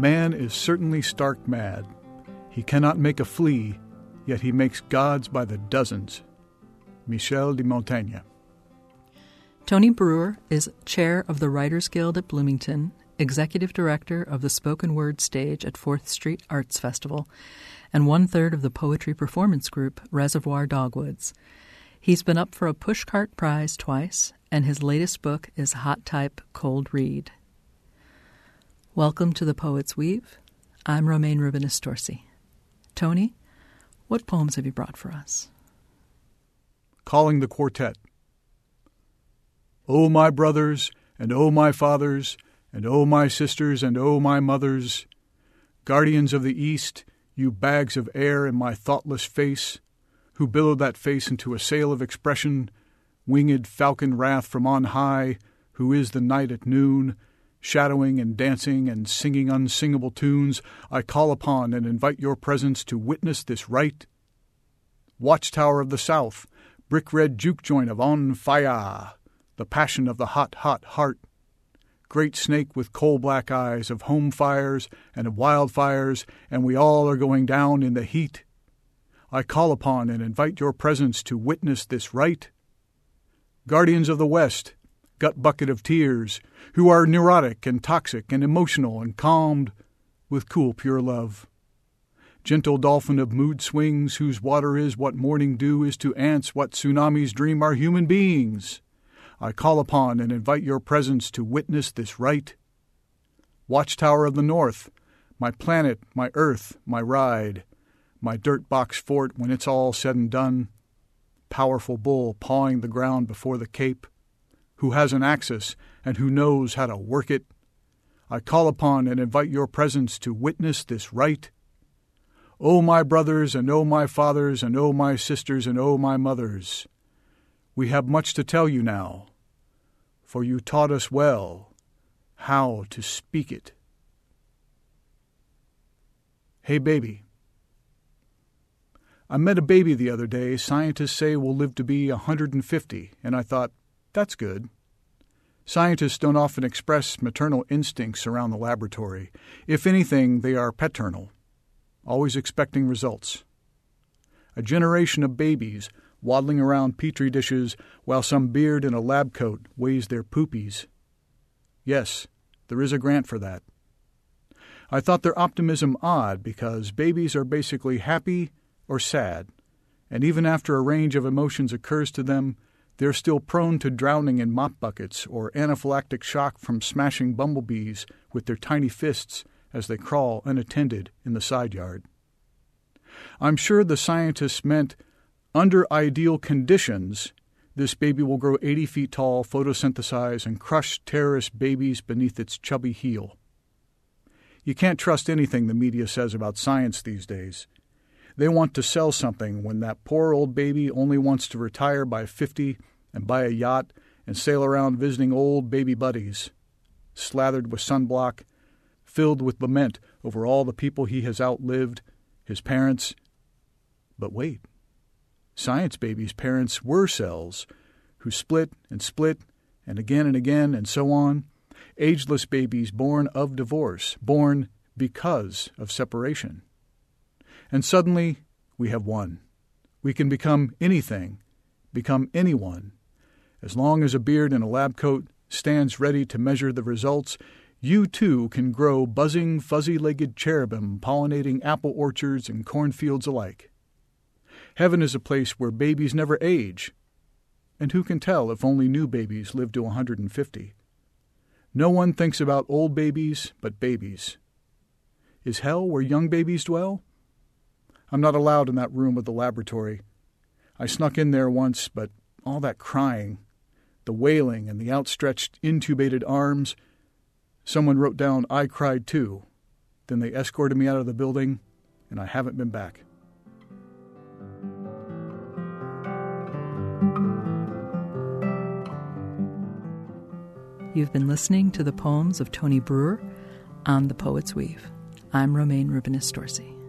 Man is certainly stark mad. He cannot make a flea, yet he makes gods by the dozens. Michel de Montaigne. Tony Brewer is chair of the Writers Guild at Bloomington, executive director of the spoken word stage at Fourth Street Arts Festival, and one third of the poetry performance group Reservoir Dogwoods. He's been up for a Pushcart Prize twice, and his latest book is Hot Type Cold Read. Welcome to the Poet's Weave. I'm Romayne Dorsey. Tony, what poems have you brought for us? Calling the Quartet. O my brothers, and O my fathers, and O my sisters, and O my mothers, guardians of the East, you bags of air in my thoughtless face, who billowed that face into a sail of expression, winged falcon wrath from on high, who is the night at noon, shadowing and dancing and singing unsingable tunes, I call upon and invite your presence to witness this rite. Watchtower of the South, brick red juke joint of on fire, the passion of the hot, hot heart. Great snake with coal black eyes of home fires and of wildfires, and we all are going down in the heat. I call upon and invite your presence to witness this rite. Guardians of the West, gut bucket of tears, who are neurotic and toxic and emotional and calmed with cool, pure love. Gentle dolphin of mood swings, whose water is what morning dew is to ants, what tsunamis dream are human beings. I call upon and invite your presence to witness this rite. Watchtower of the North, my planet, my earth, my ride, my dirt box fort when it's all said and done. Powerful bull pawing the ground before the cape, who has an axis and who knows how to work it. I call upon and invite your presence to witness this rite. O my brothers, and O my fathers, and O my sisters, and O my mothers, we have much to tell you now, for you taught us well how to speak it. Hey, baby. I met a baby the other day scientists say will live to be a 150, and I thought, that's good. Scientists don't often express maternal instincts around the laboratory. If anything, they are paternal, always expecting results. A generation of babies waddling around petri dishes while some beard in a lab coat weighs their poopies. Yes, there is a grant for that. I thought their optimism odd because babies are basically happy or sad, and even after a range of emotions occurs to them, they're still prone to drowning in mop buckets or anaphylactic shock from smashing bumblebees with their tiny fists as they crawl unattended in the side yard. I'm sure the scientists meant under ideal conditions, this baby will grow 80 feet tall, photosynthesize, and crush terrorist babies beneath its chubby heel. You can't trust anything the media says about science these days. They want to sell something when that poor old baby only wants to retire by 50 and buy a yacht and sail around visiting old baby buddies, slathered with sunblock, filled with lament over all the people he has outlived, his parents. But wait, science babies' parents were cells who split and split and again and again and so on, ageless babies born of divorce, born because of separation. And suddenly we have won. We can become anything, become anyone, as long as a beard and a lab coat stands ready to measure the results, you too can grow buzzing, fuzzy legged cherubim pollinating apple orchards and cornfields alike. Heaven is a place where babies never age. And who can tell if only new babies live to a 150? No one thinks about old babies but babies. Is hell where young babies dwell? I'm not allowed in that room of the laboratory. I snuck in there once, but all that crying, the wailing and the outstretched, intubated arms. Someone wrote down, I cried too. Then they escorted me out of the building, and I haven't been back. You've been listening to the poems of Tony Brewer on The Poet's Weave. I'm Romayne Rubinas Dorsey.